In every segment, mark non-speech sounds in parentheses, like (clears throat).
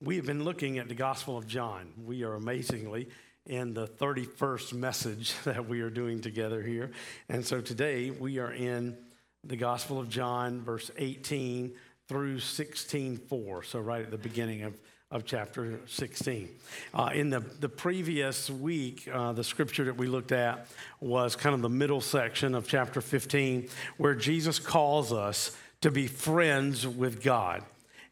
We have been looking at the Gospel of John. We are amazingly in the 31st message (laughs) that we are doing together here. And so today we are in the Gospel of John, verse 18 through 16:4. So right at the beginning of, of chapter 16. Uh, in the, the previous week, uh, the scripture that we looked at was kind of the middle section of chapter 15, where Jesus calls us to be friends with God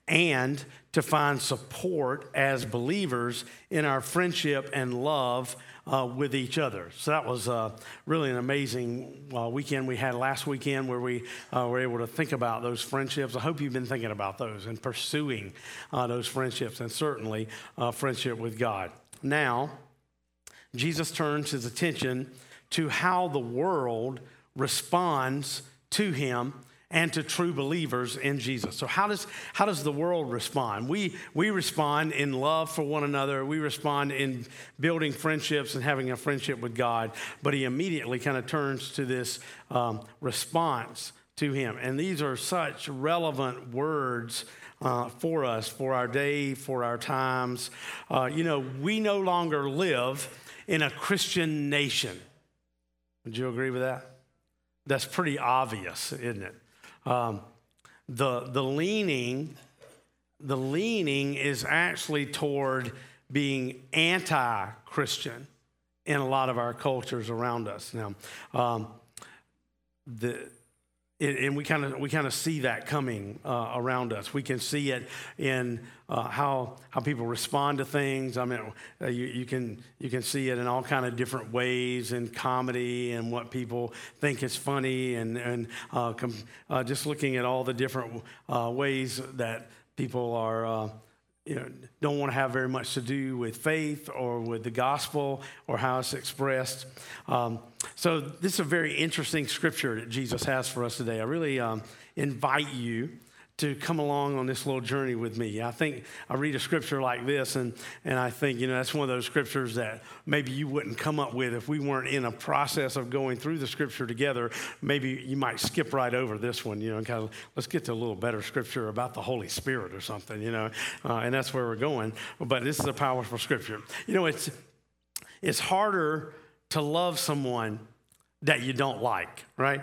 and to find support as believers in our friendship and love uh, with each other. So that was uh, really an amazing uh, weekend we had last weekend where we uh, were able to think about those friendships. I hope you've been thinking about those and pursuing uh, those friendships and certainly uh, friendship with God. Now, Jesus turns his attention to how the world responds to him and to true believers in Jesus. So how does how does the world respond? We we respond in love for one another. We respond in building friendships and having a friendship with God. But he immediately kind of turns to this um, response to him, and these are such relevant words. Uh, for us, for our day, for our times. Uh, you know, we no longer live in a Christian nation. Would you agree with that? That's pretty obvious, isn't it? Um, the, the leaning, the leaning is actually toward being anti-Christian in a lot of our cultures around us. Now, um, the and we kind of we kind of see that coming uh, around us. We can see it in uh, how how people respond to things. I mean, uh, you, you can you can see it in all kind of different ways in comedy and what people think is funny, and and uh, com- uh, just looking at all the different uh, ways that people are you know, don't want to have very much to do with faith or with the gospel or how it's expressed. Um, so, this is a very interesting scripture that Jesus has for us today. I really um, invite you to come along on this little journey with me. I think I read a scripture like this, and, and I think, you know, that's one of those scriptures that maybe you wouldn't come up with if we weren't in a process of going through the scripture together. Maybe you might skip right over this one, you know, and kind of let's get to a little better scripture about the Holy Spirit or something, you know, uh, and that's where we're going. But this is a powerful scripture. You know, it's, it's harder to love someone that you don't like, right?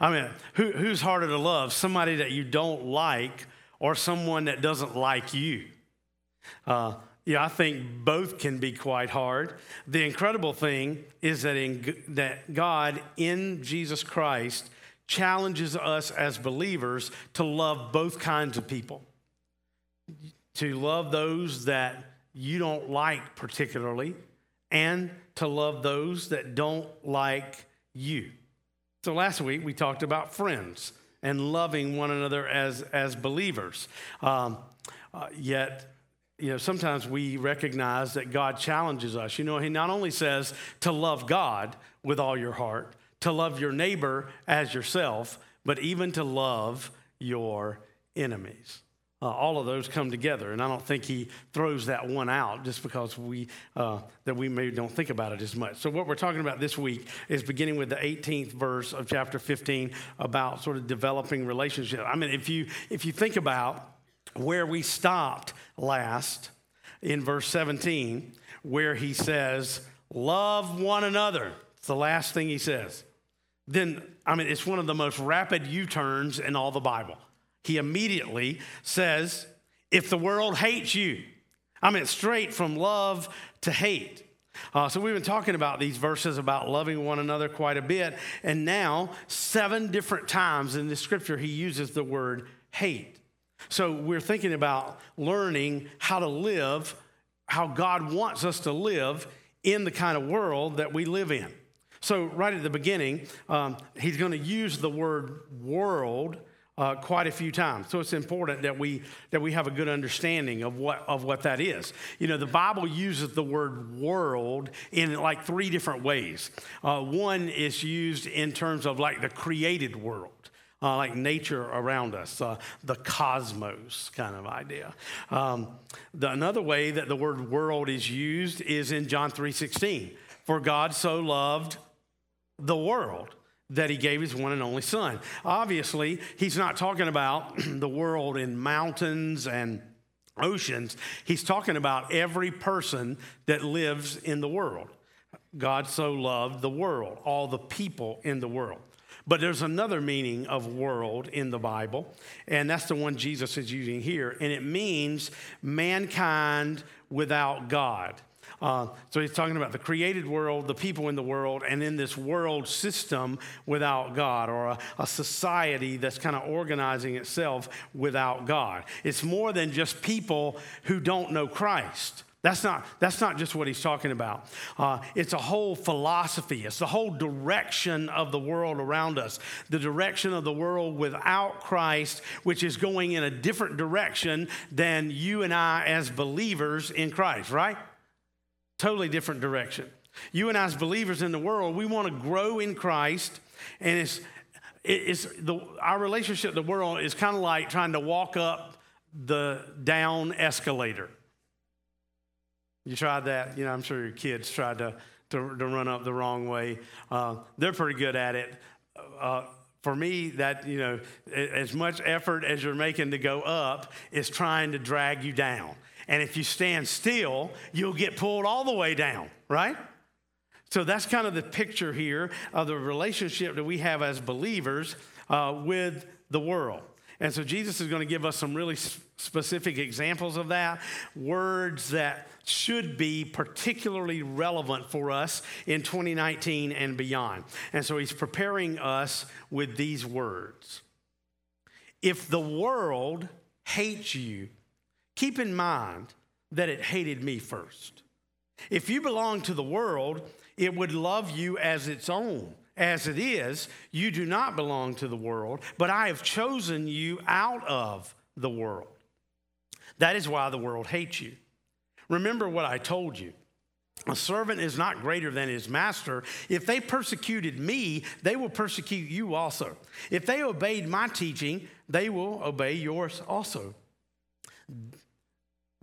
I mean, who, who's harder to love? Somebody that you don't like or someone that doesn't like you? Uh, yeah, I think both can be quite hard. The incredible thing is that, in, that God in Jesus Christ challenges us as believers to love both kinds of people. To love those that you don't like particularly, and to love those that don't like you. So last week we talked about friends and loving one another as, as believers. Um, uh, yet, you know, sometimes we recognize that God challenges us. You know, He not only says to love God with all your heart, to love your neighbor as yourself, but even to love your enemies. Uh, all of those come together, and I don't think he throws that one out just because we uh, that we maybe don't think about it as much. So what we're talking about this week is beginning with the 18th verse of chapter 15 about sort of developing relationship. I mean, if you if you think about where we stopped last in verse 17, where he says, "Love one another." It's the last thing he says. Then I mean, it's one of the most rapid U-turns in all the Bible he immediately says, If the world hates you, I mean, straight from love to hate. Uh, so, we've been talking about these verses about loving one another quite a bit. And now, seven different times in the scripture, he uses the word hate. So, we're thinking about learning how to live, how God wants us to live in the kind of world that we live in. So, right at the beginning, um, he's going to use the word world uh, quite a few times. So it's important that we that we have a good understanding of what of what that is. You know, the Bible uses the word world in like three different ways. Uh, one is used in terms of like the created world. Uh, like nature around us, uh, the cosmos kind of idea. Um, the, another way that the word world is used is in John 3:16. For God so loved the world that he gave his one and only son. Obviously, he's not talking about (clears throat) the world in mountains and oceans, he's talking about every person that lives in the world. God so loved the world, all the people in the world. But there's another meaning of world in the Bible, and that's the one Jesus is using here, and it means mankind without God. Uh, so he's talking about the created world, the people in the world, and in this world system without God, or a, a society that's kind of organizing itself without God. It's more than just people who don't know Christ. That's not, that's not just what he's talking about. Uh, it's a whole philosophy, it's the whole direction of the world around us, the direction of the world without Christ, which is going in a different direction than you and I as believers in Christ, right? Totally different direction. You and I, as believers in the world, we want to grow in Christ, and it's, it's the, our relationship to the world is kind of like trying to walk up the down escalator. You tried that? You know, I'm sure your kids tried to, to, to run up the wrong way. Uh, they're pretty good at it. Uh, for me, that, you know, as much effort as you're making to go up is trying to drag you down. And if you stand still, you'll get pulled all the way down, right? So that's kind of the picture here of the relationship that we have as believers uh, with the world. And so Jesus is going to give us some really specific examples of that, words that should be particularly relevant for us in 2019 and beyond. And so he's preparing us with these words. If the world hates you, keep in mind that it hated me first. If you belong to the world, it would love you as its own. As it is, you do not belong to the world, but I have chosen you out of the world. That is why the world hates you. Remember what I told you. A servant is not greater than his master. If they persecuted me, they will persecute you also. If they obeyed my teaching, they will obey yours also.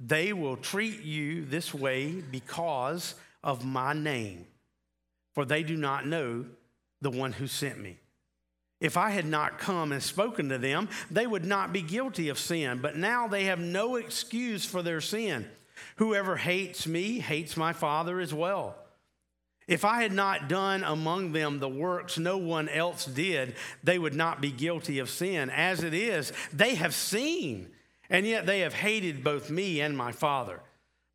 They will treat you this way because of my name, for they do not know the one who sent me. If I had not come and spoken to them, they would not be guilty of sin, but now they have no excuse for their sin. Whoever hates me hates my Father as well. If I had not done among them the works no one else did, they would not be guilty of sin. As it is, they have seen, and yet they have hated both me and my Father.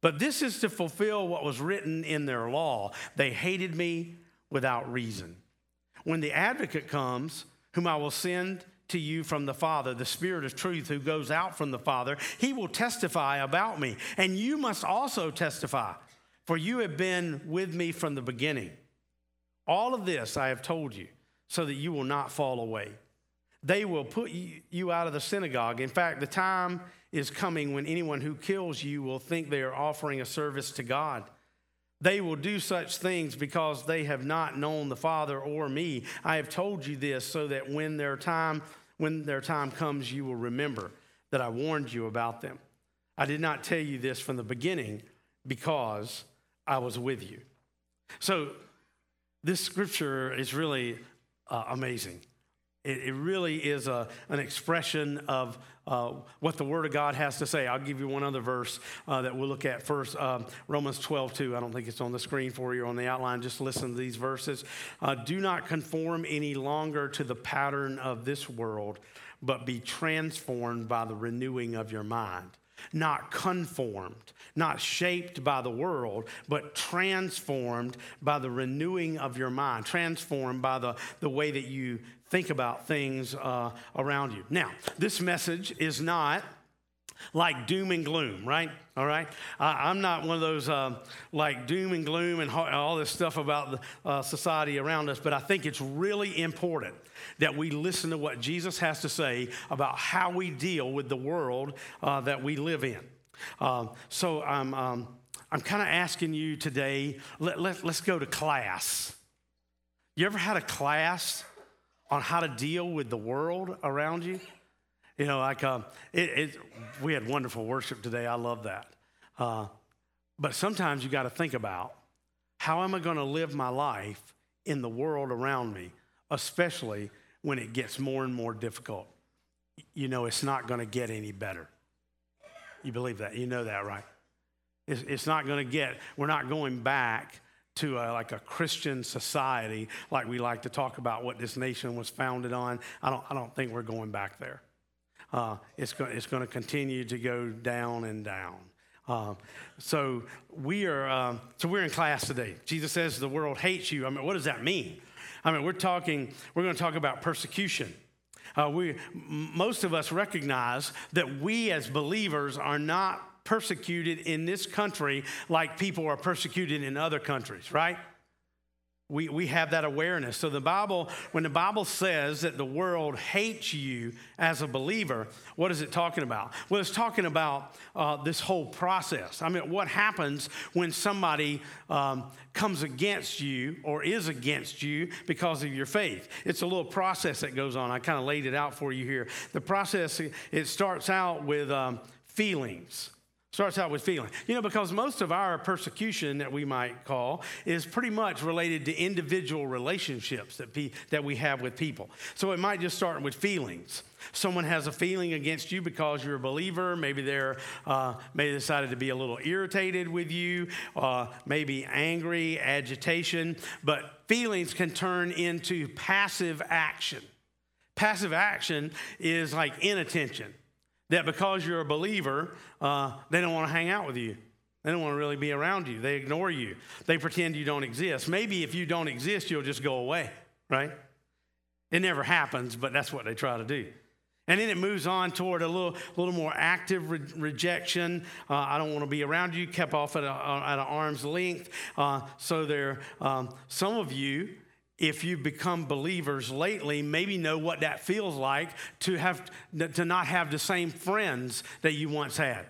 But this is to fulfill what was written in their law. They hated me without reason. When the advocate comes, whom I will send to you from the Father, the Spirit of truth who goes out from the Father, he will testify about me. And you must also testify, for you have been with me from the beginning. All of this I have told you, so that you will not fall away. They will put you out of the synagogue. In fact, the time is coming when anyone who kills you will think they are offering a service to God. They will do such things because they have not known the Father or me. I have told you this so that when their time when their time comes you will remember that I warned you about them. I did not tell you this from the beginning because I was with you. So this scripture is really uh, amazing. It, it really is a, an expression of uh, what the Word of God has to say. I'll give you one other verse uh, that we'll look at first um, Romans 12, 2. I don't think it's on the screen for you or on the outline. Just listen to these verses. Uh, Do not conform any longer to the pattern of this world, but be transformed by the renewing of your mind not conformed, not shaped by the world, but transformed by the renewing of your mind, transformed by the, the way that you think about things uh, around you. Now, this message is not like doom and gloom, right? All right? I, am not one of those uh, like doom and gloom and all this stuff about the uh, society around us, but I think it's really important that we listen to what Jesus has to say about how we deal with the world uh, that we live in. Um, so I'm, um, I'm kind of asking you today, let, let, let's go to class. You ever had a class on how to deal with the world around you? You know, like uh, it, it, we had wonderful worship today. I love that. Uh, but sometimes you got to think about how am I going to live my life in the world around me, especially when it gets more and more difficult. You know, it's not going to get any better. You believe that. You know that, right? It's, it's not going to get, we're not going back to a, like a Christian society like we like to talk about what this nation was founded on. I don't, I don't think we're going back there. Uh, it's, go, it's going to continue to go down and down. Uh, so we are. Uh, so we're in class today. Jesus says the world hates you. I mean, what does that mean? I mean, we're talking. We're going to talk about persecution. Uh, we, most of us recognize that we as believers are not persecuted in this country like people are persecuted in other countries, right? We, we have that awareness. So, the Bible, when the Bible says that the world hates you as a believer, what is it talking about? Well, it's talking about uh, this whole process. I mean, what happens when somebody um, comes against you or is against you because of your faith? It's a little process that goes on. I kind of laid it out for you here. The process, it starts out with um, feelings. Starts out with feeling. You know, because most of our persecution that we might call is pretty much related to individual relationships that, pe- that we have with people. So it might just start with feelings. Someone has a feeling against you because you're a believer. Maybe they're uh, maybe decided to be a little irritated with you, uh, maybe angry, agitation. But feelings can turn into passive action. Passive action is like inattention that because you're a believer, uh, they don't want to hang out with you. They don't want to really be around you. They ignore you. They pretend you don't exist. Maybe if you don't exist, you'll just go away, right? It never happens, but that's what they try to do. And then it moves on toward a little, little more active re- rejection. Uh, I don't want to be around you, kept off at, a, at an arm's length. Uh, so there, um, some of you if you've become believers lately, maybe know what that feels like to have to not have the same friends that you once had.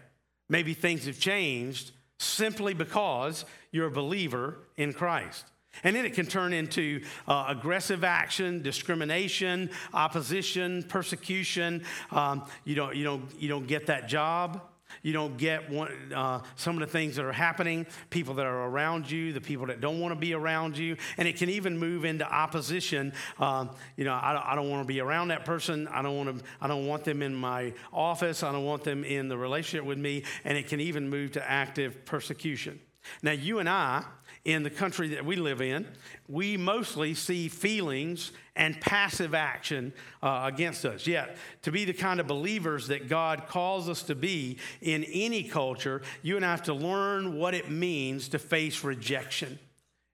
Maybe things have changed simply because you're a believer in Christ. And then it can turn into uh, aggressive action, discrimination, opposition, persecution. Um, you, don't, you, don't, you don't get that job. You don't get one, uh, some of the things that are happening, people that are around you, the people that don't want to be around you, and it can even move into opposition. Um, you know, I, I don't want to be around that person. I don't want to. I don't want them in my office. I don't want them in the relationship with me, and it can even move to active persecution. Now, you and I in the country that we live in, we mostly see feelings and passive action uh, against us. Yet, to be the kind of believers that God calls us to be in any culture, you and I have to learn what it means to face rejection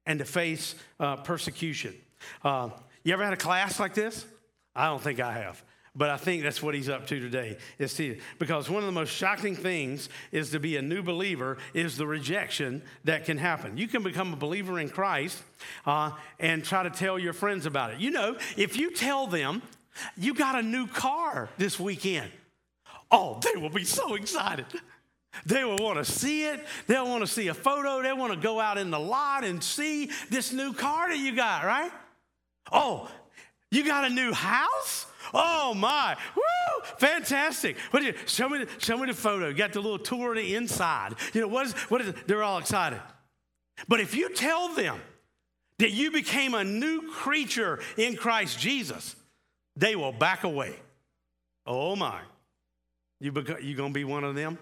and to face uh, persecution. Uh, you ever had a class like this? I don't think I have. But I think that's what he's up to today. Is to, because one of the most shocking things is to be a new believer is the rejection that can happen. You can become a believer in Christ uh, and try to tell your friends about it. You know, if you tell them you got a new car this weekend, oh, they will be so excited. They will want to see it. They'll want to see a photo. They want to go out in the lot and see this new car that you got, right? Oh, you got a new house? Oh my, woo, fantastic. What did you, show, me the, show me the photo. You got the little tour of the inside. You know, what is, what is it? They're all excited. But if you tell them that you became a new creature in Christ Jesus, they will back away. Oh my. You beca- you gonna be one of them?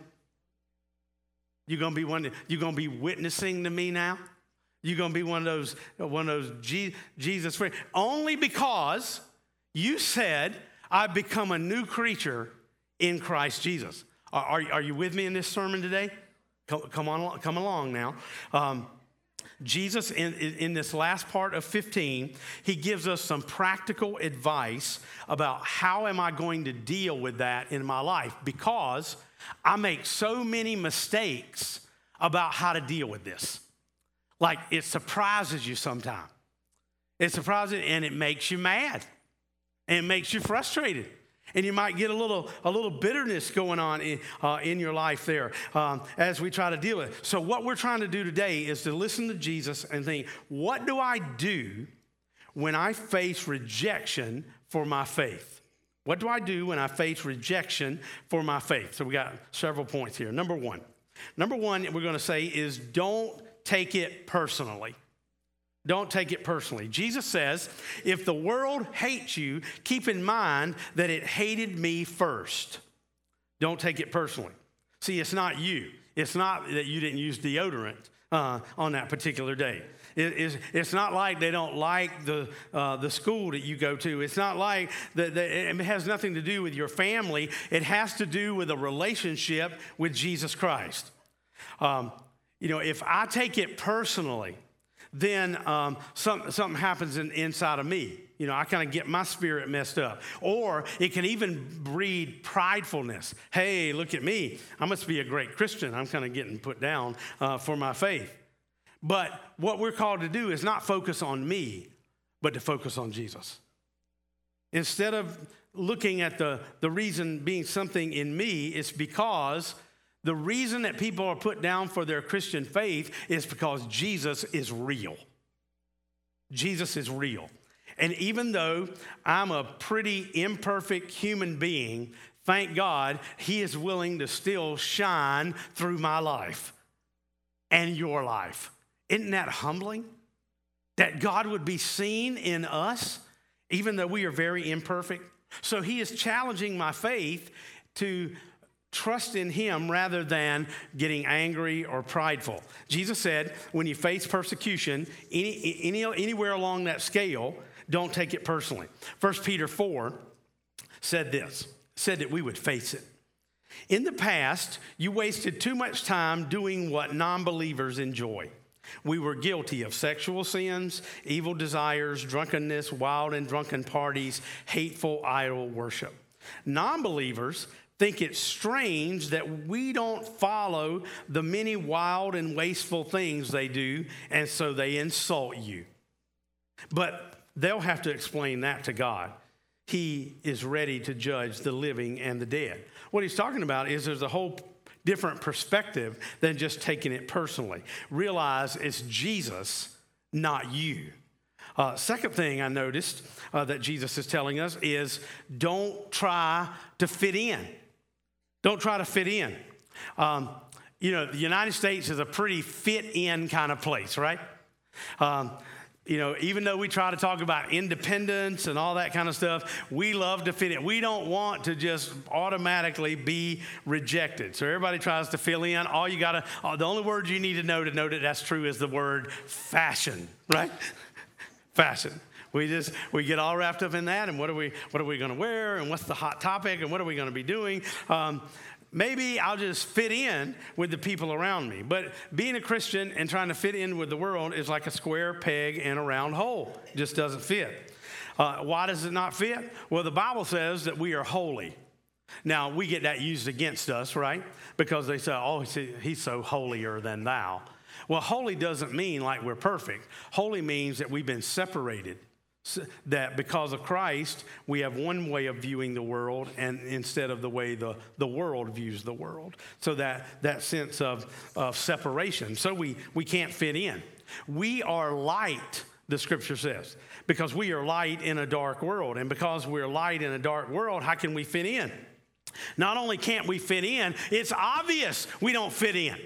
You gonna be one? You gonna be witnessing to me now? You gonna be one of those one of those Jesus friends? Only because you said, I've become a new creature in Christ Jesus. Are, are, are you with me in this sermon today? Come, come on, come along now. Um, Jesus, in, in this last part of 15, he gives us some practical advice about how am I going to deal with that in my life because I make so many mistakes about how to deal with this. Like it surprises you sometimes. It surprises and it makes you mad and it makes you frustrated. And you might get a little, a little bitterness going on in, uh, in your life there um, as we try to deal with it. So, what we're trying to do today is to listen to Jesus and think, what do I do when I face rejection for my faith? What do I do when I face rejection for my faith? So, we got several points here. Number one, number one, we're going to say is don't take it personally. Don't take it personally. Jesus says, if the world hates you, keep in mind that it hated me first. Don't take it personally. See, it's not you. It's not that you didn't use deodorant uh, on that particular day. It, it's, it's not like they don't like the, uh, the school that you go to. It's not like that, it has nothing to do with your family. It has to do with a relationship with Jesus Christ. Um, you know, if I take it personally, then um, some, something happens in, inside of me. You know, I kind of get my spirit messed up. Or it can even breed pridefulness. Hey, look at me. I must be a great Christian. I'm kind of getting put down uh, for my faith. But what we're called to do is not focus on me, but to focus on Jesus. Instead of looking at the, the reason being something in me, it's because the reason that people are put down for their Christian faith is because Jesus is real. Jesus is real. And even though I'm a pretty imperfect human being, thank God He is willing to still shine through my life and your life. Isn't that humbling? That God would be seen in us, even though we are very imperfect. So He is challenging my faith to trust in him rather than getting angry or prideful. Jesus said, when you face persecution, any, any, anywhere along that scale, don't take it personally. 1 Peter 4 said this, said that we would face it. In the past, you wasted too much time doing what non believers enjoy. We were guilty of sexual sins, evil desires, drunkenness, wild and drunken parties, hateful idol worship. Non believers think it's strange that we don't follow the many wild and wasteful things they do, and so they insult you. But they'll have to explain that to God. He is ready to judge the living and the dead. What he's talking about is there's a whole different perspective than just taking it personally. Realize it's Jesus, not you. Uh, second thing I noticed uh, that Jesus is telling us is don't try to fit in. Don't try to fit in. Um, you know, the United States is a pretty fit in kind of place, right? Um, you know, even though we try to talk about independence and all that kind of stuff, we love to fit in. We don't want to just automatically be rejected. So everybody tries to fill in. All you got to, uh, the only word you need to know to know that that's true is the word fashion, right? (laughs) fashion. We just we get all wrapped up in that, and what are we what are we going to wear, and what's the hot topic, and what are we going to be doing? Um, maybe I'll just fit in with the people around me. But being a Christian and trying to fit in with the world is like a square peg in a round hole. It just doesn't fit. Uh, why does it not fit? Well, the Bible says that we are holy. Now, we get that used against us, right? Because they say, oh, he's so holier than thou. Well, holy doesn't mean like we're perfect. Holy means that we've been separated that because of Christ, we have one way of viewing the world and instead of the way the, the world views the world. So that, that sense of, of separation. So we, we can't fit in. We are light, the scripture says, because we are light in a dark world. And because we're light in a dark world, how can we fit in? Not only can't we fit in, it's obvious we don't fit in.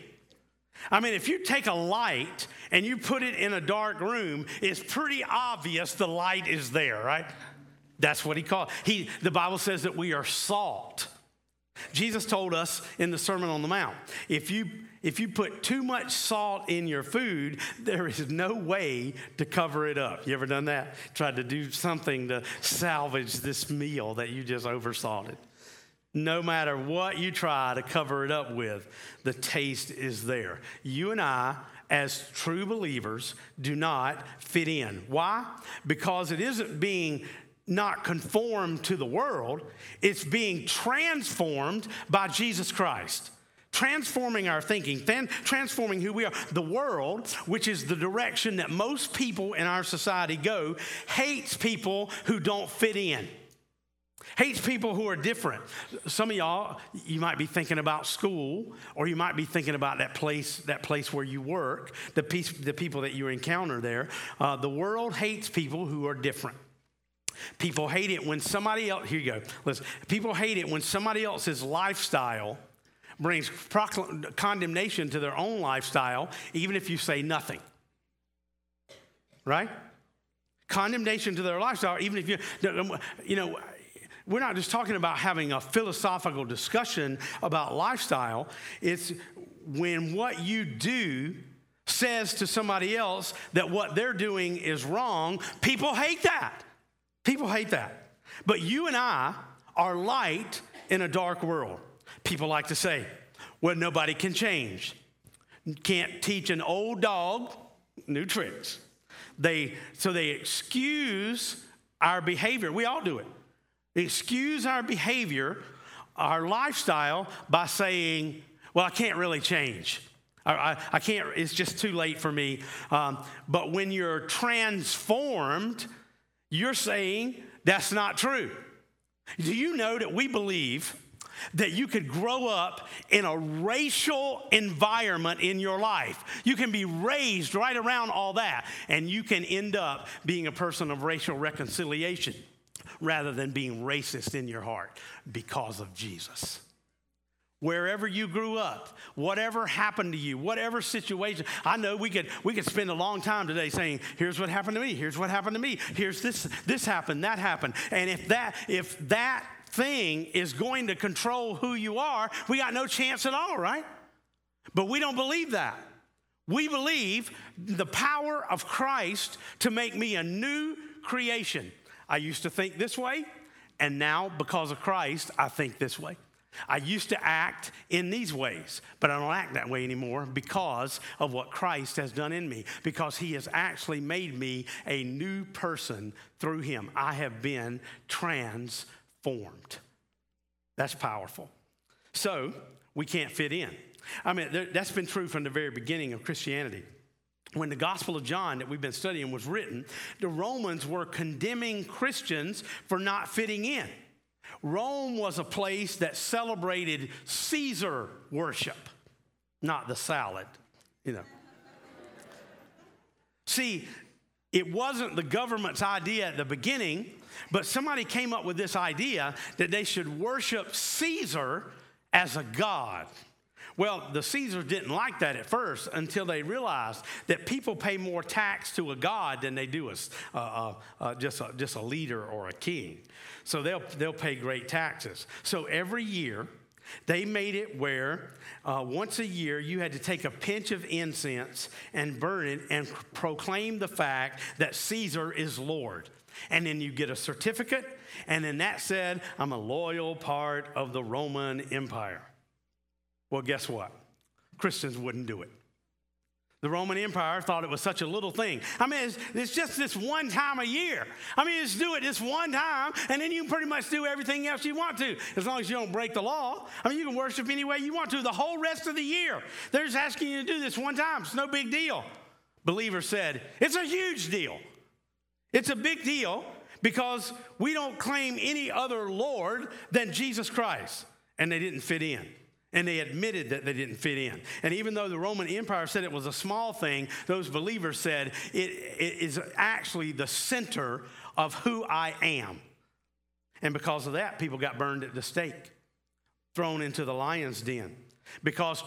I mean, if you take a light and you put it in a dark room, it's pretty obvious the light is there, right? That's what he called. He the Bible says that we are salt. Jesus told us in the Sermon on the Mount, if you if you put too much salt in your food, there is no way to cover it up. You ever done that? Tried to do something to salvage this meal that you just oversalted. No matter what you try to cover it up with, the taste is there. You and I, as true believers, do not fit in. Why? Because it isn't being not conformed to the world, it's being transformed by Jesus Christ transforming our thinking, transforming who we are. The world, which is the direction that most people in our society go, hates people who don't fit in hates people who are different. Some of y'all, you might be thinking about school, or you might be thinking about that place, that place where you work, the, piece, the people that you encounter there. Uh, the world hates people who are different. People hate it when somebody else, here you go, listen. People hate it when somebody else's lifestyle brings procl- condemnation to their own lifestyle, even if you say nothing. Right? Condemnation to their lifestyle, even if you, you know, we're not just talking about having a philosophical discussion about lifestyle. It's when what you do says to somebody else that what they're doing is wrong, people hate that. People hate that. But you and I are light in a dark world. People like to say, well, nobody can change. Can't teach an old dog new tricks. They, so they excuse our behavior. We all do it. Excuse our behavior, our lifestyle, by saying, well, I can't really change. I, I, I can't, it's just too late for me. Um, but when you're transformed, you're saying that's not true. Do you know that we believe that you could grow up in a racial environment in your life? You can be raised right around all that, and you can end up being a person of racial reconciliation rather than being racist in your heart because of Jesus wherever you grew up, whatever happened to you, whatever situation. I know we could we could spend a long time today saying, "Here's what happened to me. Here's what happened to me. Here's this this happened, that happened." And if that if that thing is going to control who you are, we got no chance at all, right? But we don't believe that. We believe the power of Christ to make me a new creation. I used to think this way, and now because of Christ, I think this way. I used to act in these ways, but I don't act that way anymore because of what Christ has done in me, because He has actually made me a new person through Him. I have been transformed. That's powerful. So, we can't fit in. I mean, that's been true from the very beginning of Christianity. When the Gospel of John that we've been studying was written, the Romans were condemning Christians for not fitting in. Rome was a place that celebrated Caesar worship, not the salad, you know. See, it wasn't the government's idea at the beginning, but somebody came up with this idea that they should worship Caesar as a god. Well, the Caesars didn't like that at first until they realized that people pay more tax to a god than they do a, uh, uh, uh, just, a, just a leader or a king. So they'll, they'll pay great taxes. So every year, they made it where uh, once a year you had to take a pinch of incense and burn it and proclaim the fact that Caesar is Lord. And then you get a certificate, and then that said, I'm a loyal part of the Roman Empire. Well, guess what? Christians wouldn't do it. The Roman Empire thought it was such a little thing. I mean, it's, it's, just this one time a year. I mean, just do it this one time, and then you can pretty much do everything else you want to, as long as you don't break the law. I mean, you can worship any way you want to the whole rest of the year. They're just asking you to do this one time. It's no big deal. Believer said, It's a huge deal. It's a big deal because we don't claim any other Lord than Jesus Christ, and they didn't fit in and they admitted that they didn't fit in. And even though the Roman Empire said it was a small thing, those believers said it, it is actually the center of who I am. And because of that, people got burned at the stake, thrown into the lion's den. Because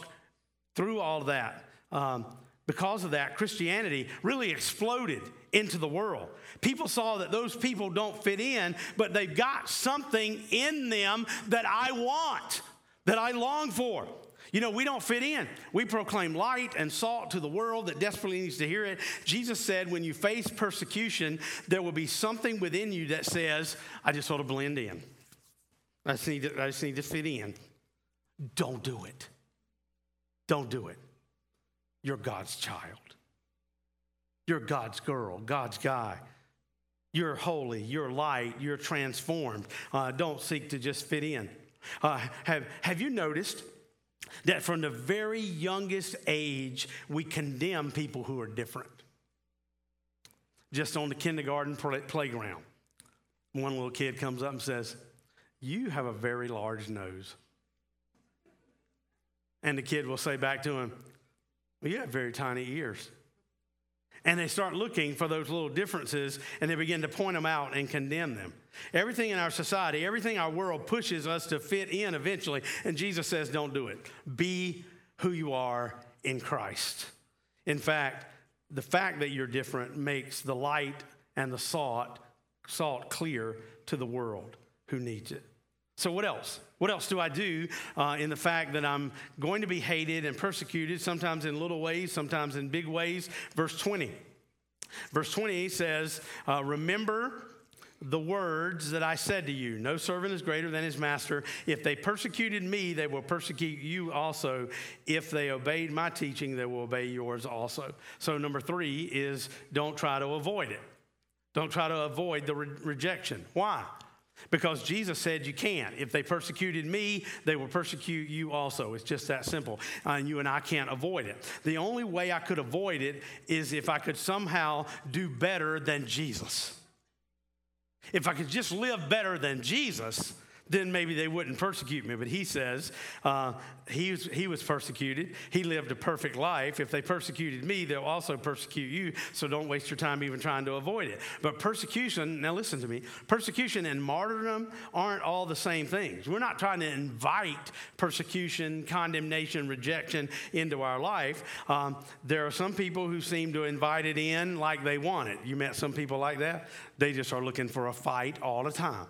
through all that, um, because of that, Christianity really exploded into the world. People saw that those people don't fit in, but they've got something in them that I want that I long for. You know, we don't fit in. We proclaim light and salt to the world that desperately needs to hear it. Jesus said, when you face persecution, there will be something within you that says, I just want to blend in. I just need to, I just need to fit in. Don't do it. Don't do it. You're God's child. You're God's girl, God's guy. You're holy, you're light, you're transformed. Uh, don't seek to just fit in. Uh, have, have you noticed that from the very youngest age, we condemn people who are different? Just on the kindergarten play- playground, one little kid comes up and says, You have a very large nose. And the kid will say back to him, well, You have very tiny ears. And they start looking for those little differences and they begin to point them out and condemn them. Everything in our society, everything our world pushes us to fit in eventually. And Jesus says, don't do it. Be who you are in Christ. In fact, the fact that you're different makes the light and the salt, salt clear to the world. who needs it. So, what else? What else do I do uh, in the fact that I'm going to be hated and persecuted, sometimes in little ways, sometimes in big ways? Verse 20. Verse 20 says, uh, Remember the words that I said to you No servant is greater than his master. If they persecuted me, they will persecute you also. If they obeyed my teaching, they will obey yours also. So, number three is don't try to avoid it. Don't try to avoid the re- rejection. Why? Because Jesus said you can't. If they persecuted me, they will persecute you also. It's just that simple. Uh, and you and I can't avoid it. The only way I could avoid it is if I could somehow do better than Jesus. If I could just live better than Jesus, then maybe they wouldn't persecute me. But he says uh, he, was, he was persecuted. He lived a perfect life. If they persecuted me, they'll also persecute you. So don't waste your time even trying to avoid it. But persecution, now listen to me, persecution and martyrdom aren't all the same things. We're not trying to invite persecution, condemnation, rejection into our life. Um, there are some people who seem to invite it in like they want it. You met some people like that? They just are looking for a fight all the time.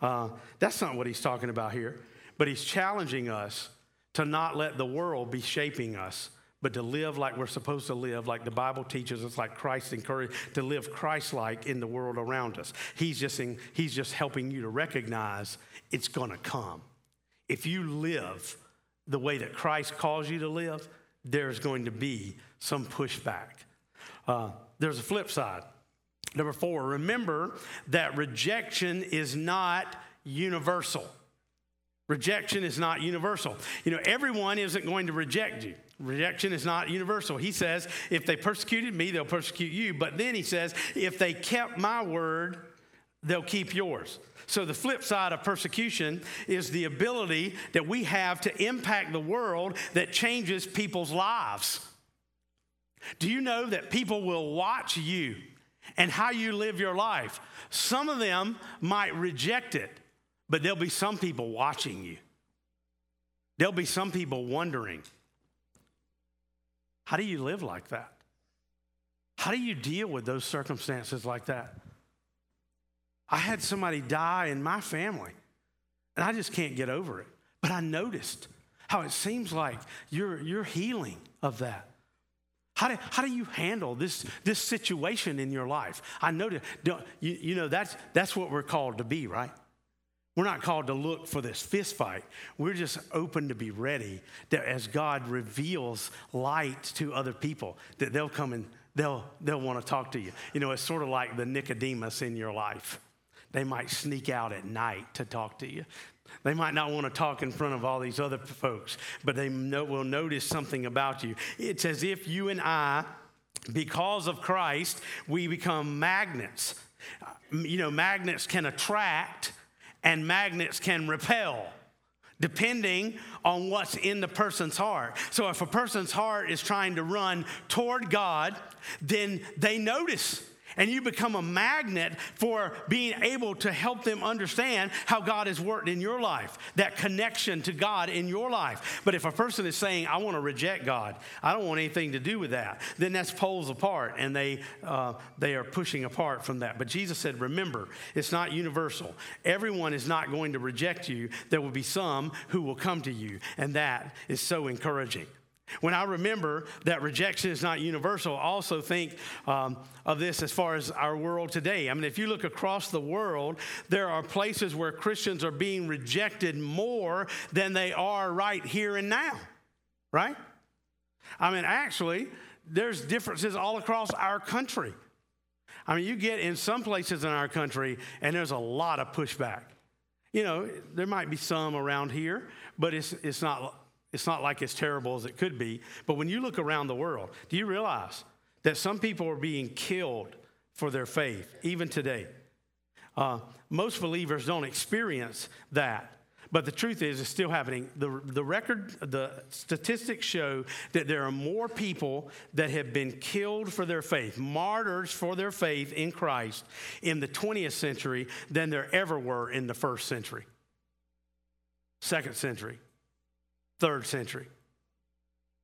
Uh, that's not what he's talking about here, but he's challenging us to not let the world be shaping us, but to live like we're supposed to live, like the Bible teaches us, like Christ encouraged, to live Christ like in the world around us. He's just, in, he's just helping you to recognize it's going to come. If you live the way that Christ calls you to live, there's going to be some pushback. Uh, there's a flip side. Number four, remember that rejection is not universal. Rejection is not universal. You know, everyone isn't going to reject you. Rejection is not universal. He says, if they persecuted me, they'll persecute you. But then he says, if they kept my word, they'll keep yours. So, the flip side of persecution is the ability that we have to impact the world that changes people's lives. Do you know that people will watch you and how you live your life. Some of them might reject it, but there'll be some people watching you. There'll be some people wondering how do you live like that? How do you deal with those circumstances like that? I had somebody die in my family, and I just can't get over it. But I noticed how it seems like you're, you're healing of that. How do, how do you handle this, this situation in your life? I know that, you, you know, that's, that's what we're called to be, right? We're not called to look for this fist fight. We're just open to be ready that as God reveals light to other people, that they'll come and they'll, they'll want to talk to you. You know, it's sort of like the Nicodemus in your life. They might sneak out at night to talk to you. They might not want to talk in front of all these other folks, but they know, will notice something about you. It's as if you and I, because of Christ, we become magnets. Uh, you know, magnets can attract and magnets can repel depending on what's in the person's heart. So if a person's heart is trying to run toward God, then they notice and you become a magnet for being able to help them understand how God has worked in your life, that connection to God in your life. But if a person is saying, I want to reject God, I don't want anything to do with that, then that's poles apart and they, uh, they are pushing apart from that. But Jesus said, Remember, it's not universal. Everyone is not going to reject you. There will be some who will come to you. And that is so encouraging. When I remember that rejection is not universal, I also think um, of this as far as our world today. I mean, if you look across the world, there are places where Christians are being rejected more than they are right here and now, right? I mean, actually, there's differences all across our country. I mean, you get in some places in our country, and there's a lot of pushback. You know, there might be some around here, but it's, it's not it's not like it's terrible as it could be. But when you look around the world, do you realize that some people are being killed for their faith, even today? Uh, most believers don't experience that. But the truth is, it's still happening. The, the record, the statistics show that there are more people that have been killed for their faith, martyrs for their faith in Christ in the 20th century than there ever were in the first century, second century third century.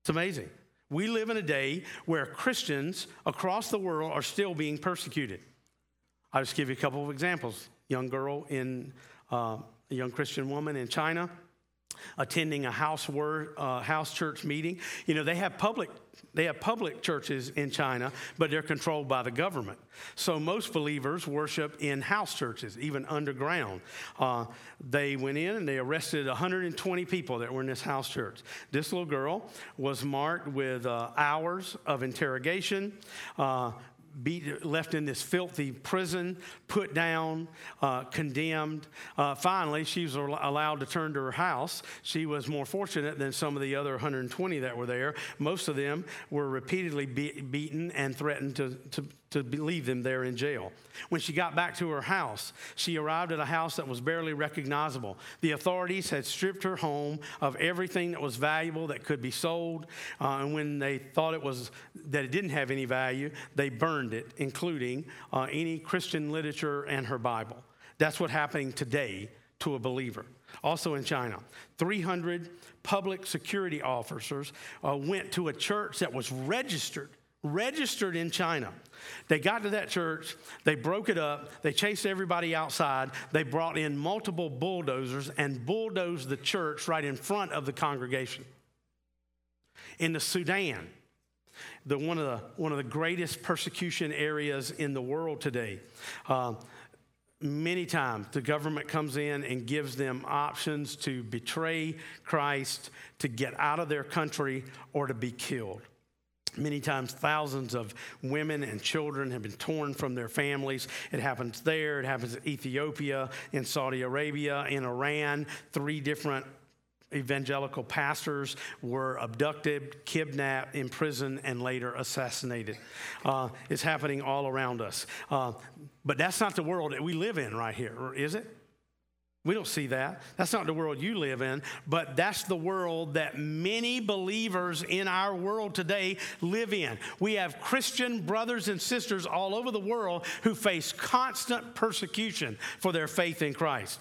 It's amazing. We live in a day where Christians across the world are still being persecuted. I'll just give you a couple of examples. Young girl in uh, a young Christian woman in China attending a house uh, house church meeting. You know, they have public they have public churches in China, but they're controlled by the government. So most believers worship in house churches, even underground. Uh, they went in and they arrested 120 people that were in this house church. This little girl was marked with uh, hours of interrogation. Uh, beat, left in this filthy prison, put down, uh, condemned. Uh, finally, she was allowed to turn to her house. She was more fortunate than some of the other 120 that were there. Most of them were repeatedly be- beaten and threatened to, to to leave them there in jail. When she got back to her house, she arrived at a house that was barely recognizable. The authorities had stripped her home of everything that was valuable that could be sold, uh, and when they thought it was that it didn't have any value, they burned it, including uh, any Christian literature and her Bible. That's what's happening today to a believer. Also in China, 300 public security officers uh, went to a church that was registered registered in China. They got to that church, they broke it up, they chased everybody outside, they brought in multiple bulldozers and bulldozed the church right in front of the congregation. In the Sudan, the, one, of the, one of the greatest persecution areas in the world today. Uh, many times the government comes in and gives them options to betray Christ, to get out of their country, or to be killed. Many times, thousands of women and children have been torn from their families. It happens there, it happens in Ethiopia, in Saudi Arabia, in Iran. Three different evangelical pastors were abducted, kidnapped, imprisoned, and later assassinated. Uh, it's happening all around us. Uh, but that's not the world that we live in right here, is it? We don't see that. That's not the world you live in, but that's the world that many believers in our world today live in. We have Christian brothers and sisters all over the world who face constant persecution for their faith in Christ.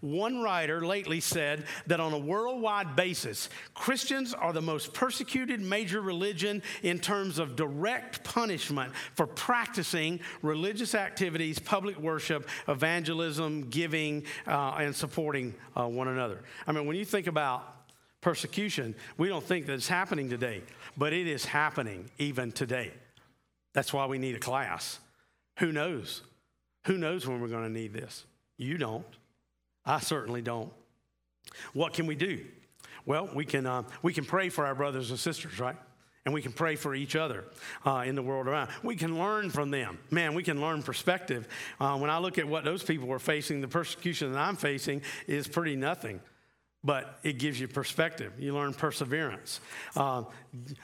One writer lately said that on a worldwide basis, Christians are the most persecuted major religion in terms of direct punishment for practicing religious activities, public worship, evangelism, giving, uh, and supporting uh, one another. I mean, when you think about persecution, we don't think that it's happening today, but it is happening even today. That's why we need a class. Who knows? Who knows when we're going to need this? You don't. I certainly don't. What can we do? Well, we can, uh, we can pray for our brothers and sisters, right? And we can pray for each other uh, in the world around. We can learn from them. Man, we can learn perspective. Uh, when I look at what those people are facing, the persecution that I'm facing is pretty nothing but it gives you perspective. You learn perseverance. Uh,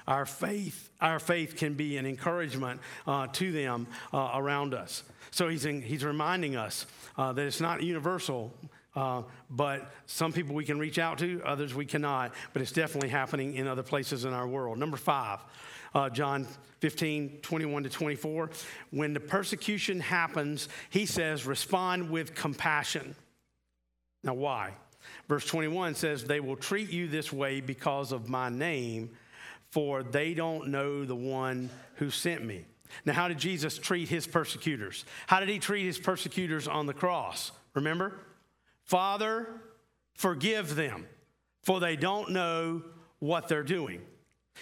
our faith, our faith can be an encouragement uh, to them uh, around us. So he's in, he's reminding us uh, that it's not universal. Uh, but some people we can reach out to, others we cannot. But it's definitely happening in other places in our world. Number five, uh, John 15, 21 to 24. When the persecution happens, he says, respond with compassion. Now, why? Verse 21 says, They will treat you this way because of my name, for they don't know the one who sent me. Now, how did Jesus treat his persecutors? How did he treat his persecutors on the cross? Remember? Father, forgive them, for they don't know what they're doing.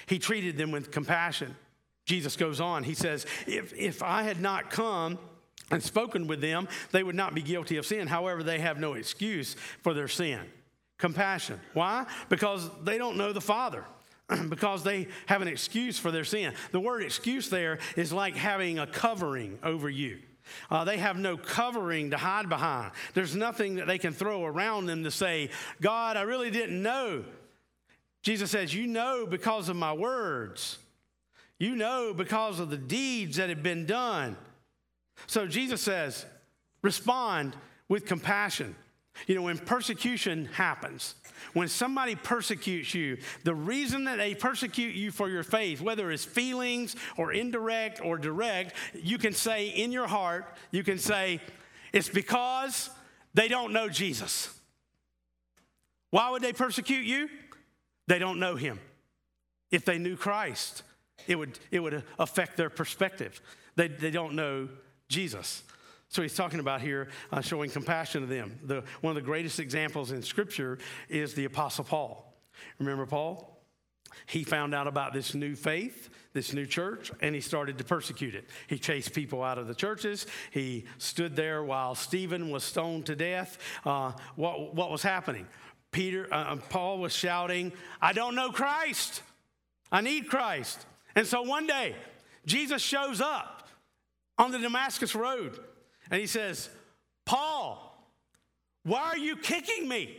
He treated them with compassion. Jesus goes on, he says, If, if I had not come, and spoken with them, they would not be guilty of sin. However, they have no excuse for their sin. Compassion. Why? Because they don't know the Father. (clears throat) because they have an excuse for their sin. The word excuse there is like having a covering over you. Uh, they have no covering to hide behind. There's nothing that they can throw around them to say, God, I really didn't know. Jesus says, You know because of my words. You know because of the deeds that have been done. So Jesus says, respond with compassion. You know, when persecution happens, when somebody persecutes you, the reason that they persecute you for your faith, whether it's feelings or indirect or direct, you can say in your heart, you can say, it's because they don't know Jesus. Why would they persecute you? They don't know him. If they knew Christ, it would, it would affect their perspective. They, they don't know Jesus. So he's talking about here uh, showing compassion to them. The, one of the greatest examples in Scripture is the Apostle Paul. Remember Paul? He found out about this new faith, this new church, and he started to persecute it. He chased people out of the churches. He stood there while Stephen was stoned to death. Uh, what, what was happening? Peter, uh, Paul was shouting, "I don't know Christ. I need Christ." And so one day, Jesus shows up on the Damascus Road and he says, Paul, why are you kicking me?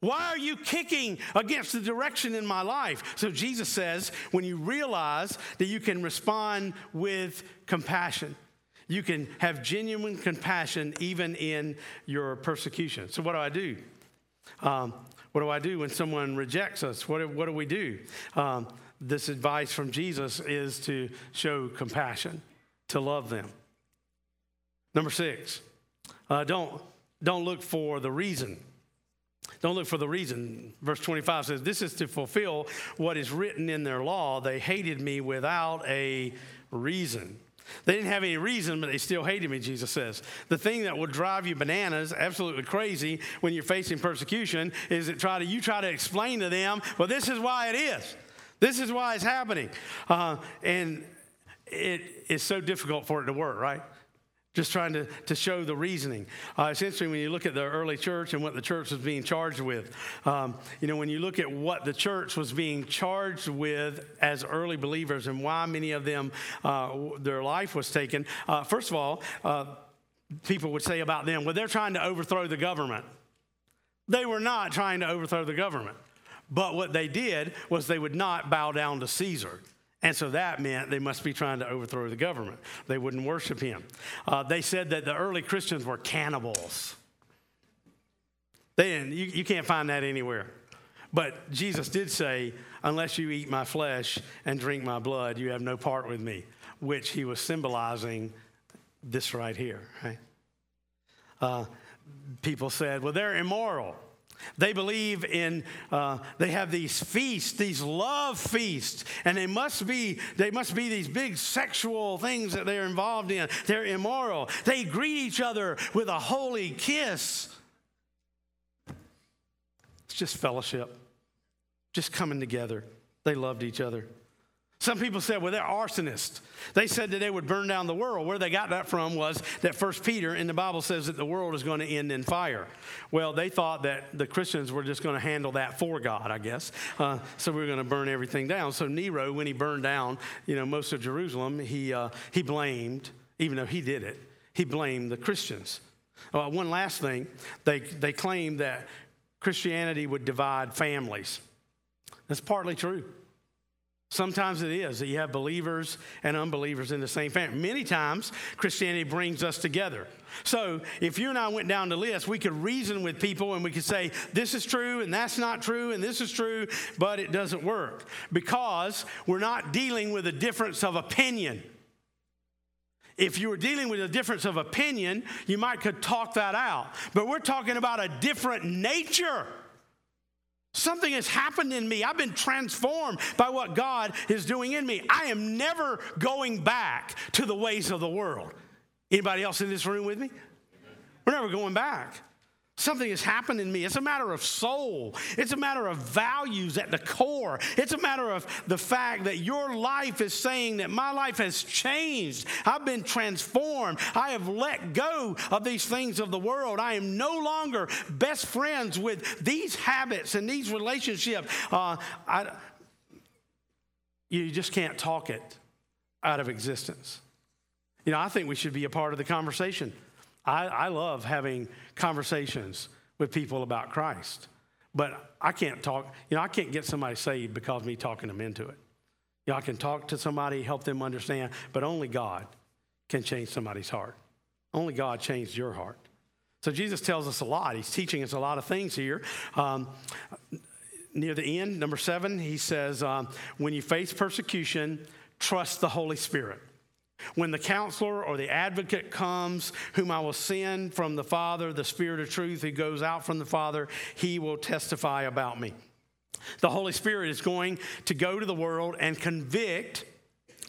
Why are you kicking against the direction in my life? So Jesus says, when you realize that you can respond with compassion, you can have genuine compassion even in your persecution. So, what do I do? Um, what do I do when someone rejects us? What, what do we do? Um, this advice from Jesus is to show compassion, to love them. Number six, uh, don't, don't look for the reason. Don't look for the reason. Verse 25 says, This is to fulfill what is written in their law. They hated me without a reason. They didn't have any reason, but they still hated me, Jesus says. The thing that will drive you bananas, absolutely crazy, when you're facing persecution is that try to, you try to explain to them, well, this is why it is. This is why it's happening. Uh, and it is so difficult for it to work, right? Just trying to, to show the reasoning. Uh, it's interesting when you look at the early church and what the church was being charged with. Um, you know, when you look at what the church was being charged with as early believers and why many of them, uh, their life was taken, uh, first of all, uh, people would say about them, well, they're trying to overthrow the government. They were not trying to overthrow the government. But what they did was they would not bow down to Caesar. And so that meant they must be trying to overthrow the government. They wouldn't worship him. Uh, they said that the early Christians were cannibals. They didn't, you, you can't find that anywhere. But Jesus did say, Unless you eat my flesh and drink my blood, you have no part with me, which he was symbolizing this right here, right? Uh, people said, Well, they're immoral. They believe in, uh, they have these feasts, these love feasts, and they must be, they must be these big sexual things that they're involved in. They're immoral. They greet each other with a holy kiss. It's just fellowship, just coming together. They loved each other. Some people said, well, they're arsonists. They said that they would burn down the world. Where they got that from was that First Peter in the Bible says that the world is going to end in fire. Well, they thought that the Christians were just going to handle that for God, I guess. Uh, so we are going to burn everything down. So Nero, when he burned down, you know, most of Jerusalem, he, uh, he blamed, even though he did it, he blamed the Christians. Uh, one last thing, they, they claimed that Christianity would divide families. That's partly true. Sometimes it is that you have believers and unbelievers in the same family. Many times, Christianity brings us together. So, if you and I went down the list, we could reason with people and we could say, this is true and that's not true and this is true, but it doesn't work because we're not dealing with a difference of opinion. If you were dealing with a difference of opinion, you might could talk that out. But we're talking about a different nature. Something has happened in me. I've been transformed by what God is doing in me. I am never going back to the ways of the world. Anybody else in this room with me? We're never going back. Something has happened in me. It's a matter of soul. It's a matter of values at the core. It's a matter of the fact that your life is saying that my life has changed. I've been transformed. I have let go of these things of the world. I am no longer best friends with these habits and these relationships. Uh, I, you just can't talk it out of existence. You know, I think we should be a part of the conversation. I, I love having conversations with people about Christ, but I can't talk, you know, I can't get somebody saved because me talking them into it. You know, I can talk to somebody, help them understand, but only God can change somebody's heart. Only God changed your heart. So Jesus tells us a lot. He's teaching us a lot of things here. Um, near the end, number seven, he says, um, when you face persecution, trust the Holy Spirit. When the counselor or the advocate comes, whom I will send from the Father, the Spirit of truth who goes out from the Father, he will testify about me. The Holy Spirit is going to go to the world and convict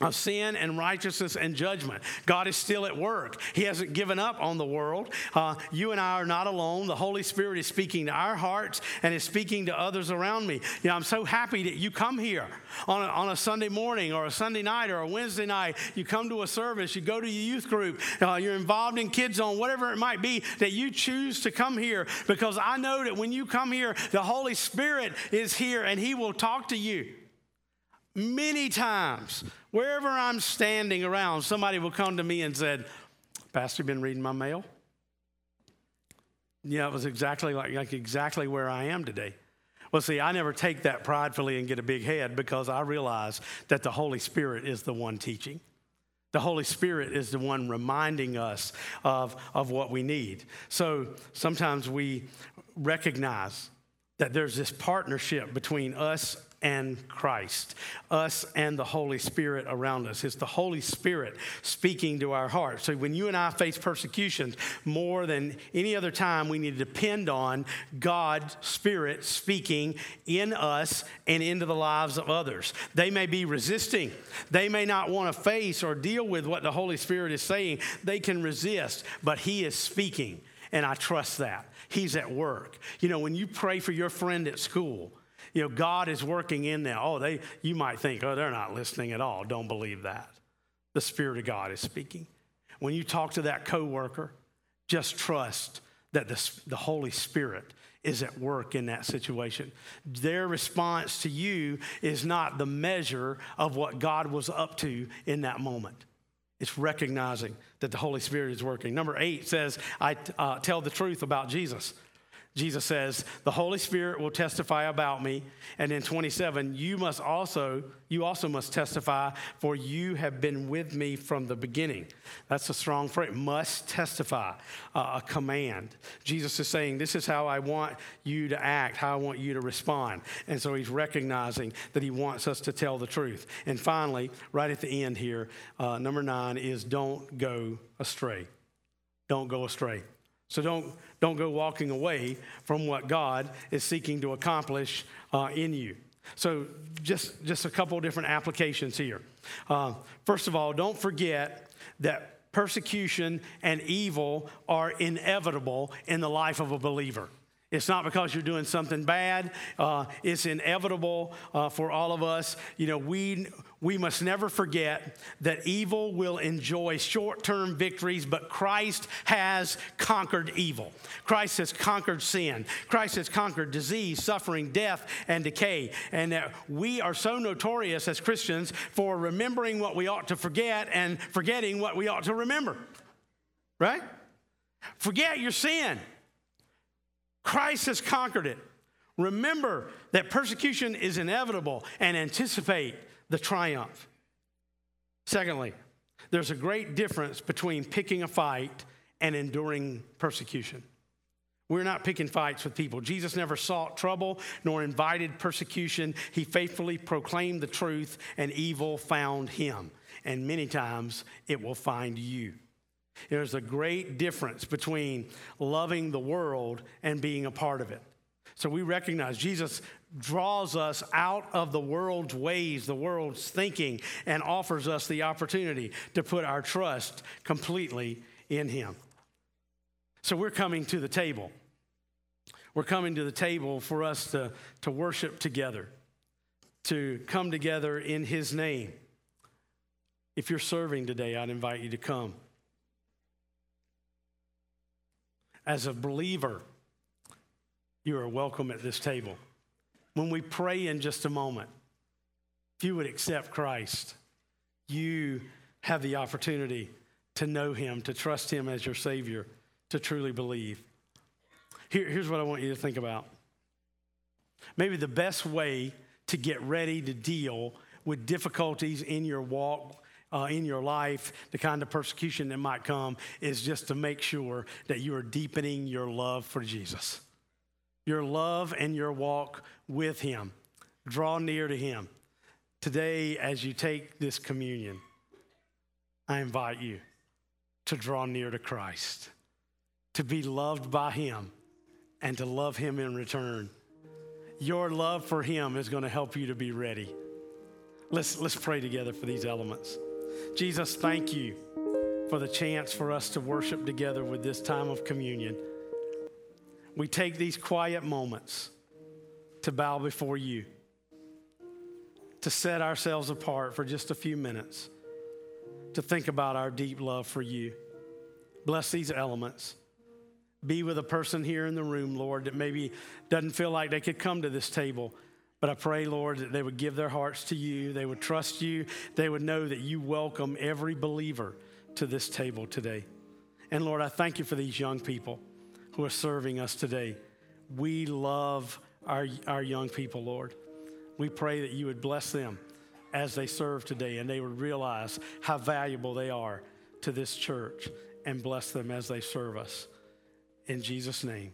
of sin and righteousness and judgment. God is still at work. He hasn't given up on the world. Uh, you and I are not alone. The Holy Spirit is speaking to our hearts and is speaking to others around me. You know, I'm so happy that you come here on a, on a Sunday morning or a Sunday night or a Wednesday night. You come to a service, you go to your youth group, uh, you're involved in Kids on whatever it might be, that you choose to come here because I know that when you come here, the Holy Spirit is here and He will talk to you many times, wherever I'm standing around, somebody will come to me and said, Pastor, been reading my mail? Yeah, it was exactly like, like exactly where I am today. Well, see, I never take that pridefully and get a big head because I realize that the Holy Spirit is the one teaching. The Holy Spirit is the one reminding us of, of what we need. So sometimes we recognize that there's this partnership between us and Christ, us and the Holy Spirit around us. It's the Holy Spirit speaking to our hearts. So when you and I face persecutions, more than any other time, we need to depend on God's Spirit speaking in us and into the lives of others. They may be resisting, they may not want to face or deal with what the Holy Spirit is saying. They can resist, but He is speaking, and I trust that. He's at work. You know, when you pray for your friend at school, you know, God is working in them. Oh, they, you might think, oh, they're not listening at all. Don't believe that. The Spirit of God is speaking. When you talk to that coworker, just trust that the, the Holy Spirit is at work in that situation. Their response to you is not the measure of what God was up to in that moment. It's recognizing that the Holy Spirit is working. Number eight says, I uh, tell the truth about Jesus. Jesus says, "The Holy Spirit will testify about me." And in 27, you must also you also must testify for you have been with me from the beginning. That's a strong phrase. Must testify, uh, a command. Jesus is saying, "This is how I want you to act, how I want you to respond." And so he's recognizing that he wants us to tell the truth. And finally, right at the end here, uh, number 9 is don't go astray. Don't go astray. So don't, don't go walking away from what God is seeking to accomplish uh, in you. So just, just a couple different applications here. Uh, first of all, don't forget that persecution and evil are inevitable in the life of a believer. It's not because you're doing something bad. Uh, it's inevitable uh, for all of us. You know, we, we must never forget that evil will enjoy short term victories, but Christ has conquered evil. Christ has conquered sin. Christ has conquered disease, suffering, death, and decay. And that we are so notorious as Christians for remembering what we ought to forget and forgetting what we ought to remember. Right? Forget your sin. Christ has conquered it. Remember that persecution is inevitable and anticipate the triumph. Secondly, there's a great difference between picking a fight and enduring persecution. We're not picking fights with people. Jesus never sought trouble nor invited persecution. He faithfully proclaimed the truth, and evil found him. And many times it will find you. There's a great difference between loving the world and being a part of it. So we recognize Jesus draws us out of the world's ways, the world's thinking, and offers us the opportunity to put our trust completely in Him. So we're coming to the table. We're coming to the table for us to, to worship together, to come together in His name. If you're serving today, I'd invite you to come. As a believer, you are welcome at this table. When we pray in just a moment, if you would accept Christ, you have the opportunity to know Him, to trust Him as your Savior, to truly believe. Here, here's what I want you to think about. Maybe the best way to get ready to deal with difficulties in your walk uh, in your life, the kind of persecution that might come, is just to make sure that you are deepening your love for Jesus. Your love and your walk with Him. Draw near to Him. Today, as you take this communion, I invite you to draw near to Christ, to be loved by Him, and to love Him in return. Your love for Him is going to help you to be ready. Let's, let's pray together for these elements. Jesus, thank you for the chance for us to worship together with this time of communion. We take these quiet moments to bow before you, to set ourselves apart for just a few minutes, to think about our deep love for you. Bless these elements. Be with a person here in the room, Lord, that maybe doesn't feel like they could come to this table. But I pray, Lord, that they would give their hearts to you, they would trust you, they would know that you welcome every believer to this table today. And Lord, I thank you for these young people who are serving us today. We love our, our young people, Lord. We pray that you would bless them as they serve today and they would realize how valuable they are to this church and bless them as they serve us. In Jesus' name,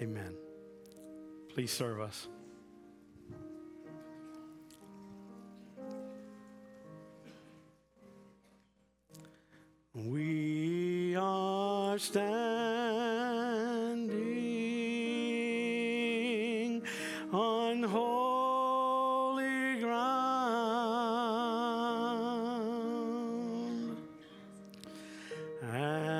amen. Please serve us. We are standing on holy ground, and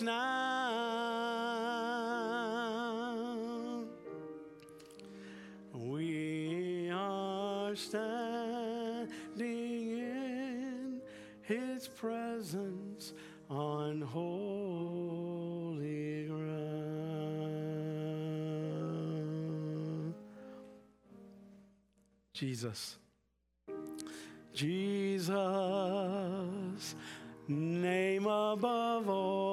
Now. We are standing in His presence on holy ground. Jesus. Jesus, name above all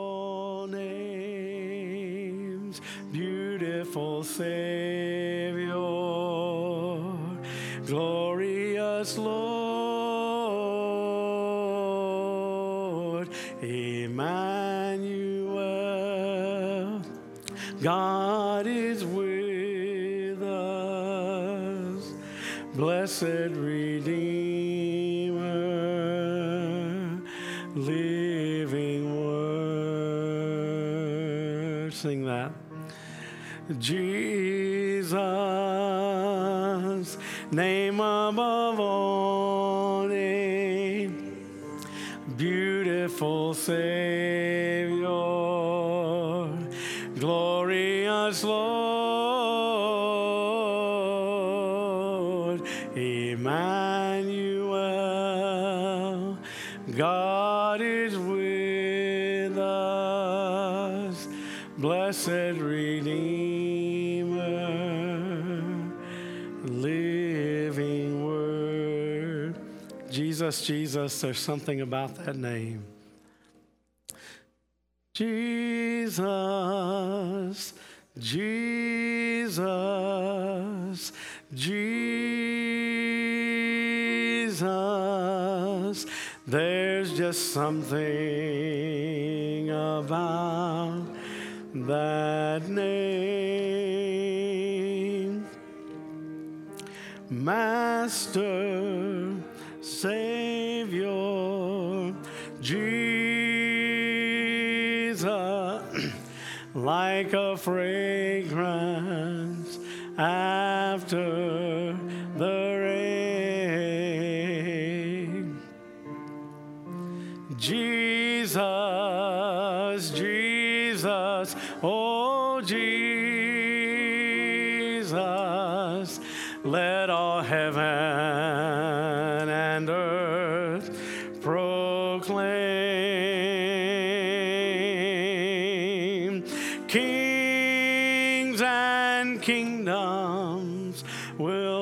Jesus, name above all names, beautiful Savior, glorious Lord, Jesus, there's something about that name. Jesus, Jesus, Jesus. There's just something about that name. Master, like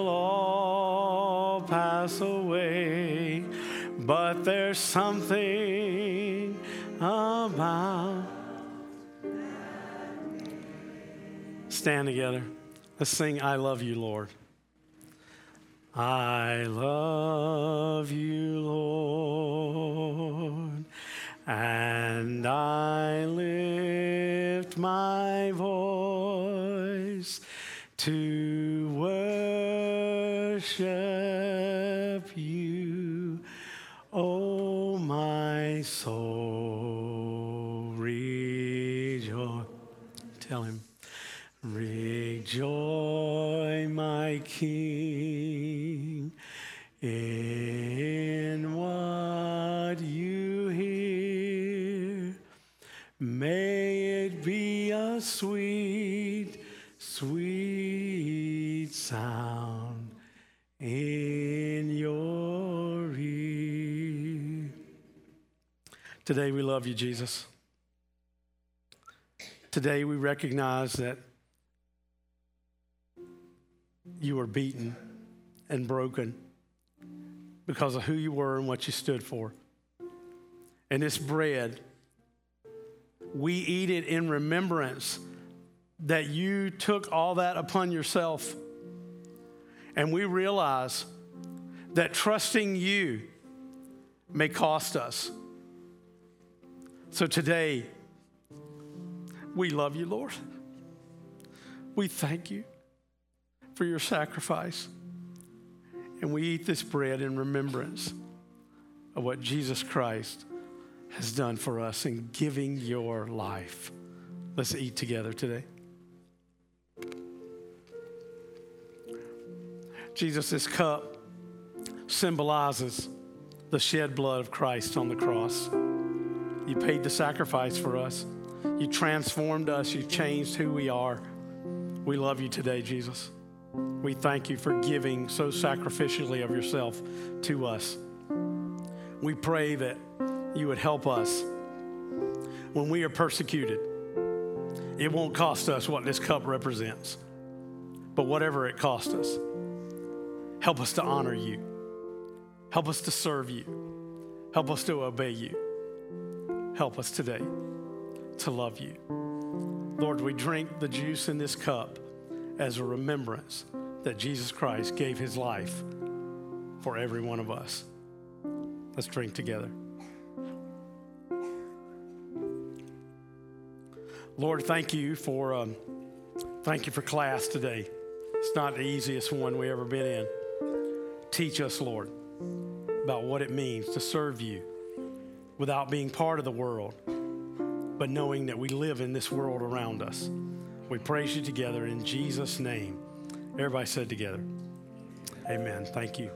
will all pass away, but there's something about. Stand together. Let's sing, I love you, Lord. I love you, Lord. And I lift my voice to King, in what you hear. May it be a sweet, sweet sound in your ear. Today we love you, Jesus. Today we recognize that you were beaten and broken because of who you were and what you stood for. And this bread, we eat it in remembrance that you took all that upon yourself. And we realize that trusting you may cost us. So today, we love you, Lord. We thank you for your sacrifice. And we eat this bread in remembrance of what Jesus Christ has done for us in giving your life. Let's eat together today. Jesus, this cup symbolizes the shed blood of Christ on the cross. You paid the sacrifice for us. You transformed us. You changed who we are. We love you today, Jesus. We thank you for giving so sacrificially of yourself to us. We pray that you would help us when we are persecuted. It won't cost us what this cup represents, but whatever it costs us, help us to honor you. Help us to serve you. Help us to obey you. Help us today to love you. Lord, we drink the juice in this cup as a remembrance that Jesus Christ gave his life for every one of us. Let's drink together. Lord, thank you for um, thank you for class today. It's not the easiest one we ever been in. Teach us, Lord, about what it means to serve you without being part of the world, but knowing that we live in this world around us. We praise you together in Jesus' name. Everybody said together, Amen. Thank you.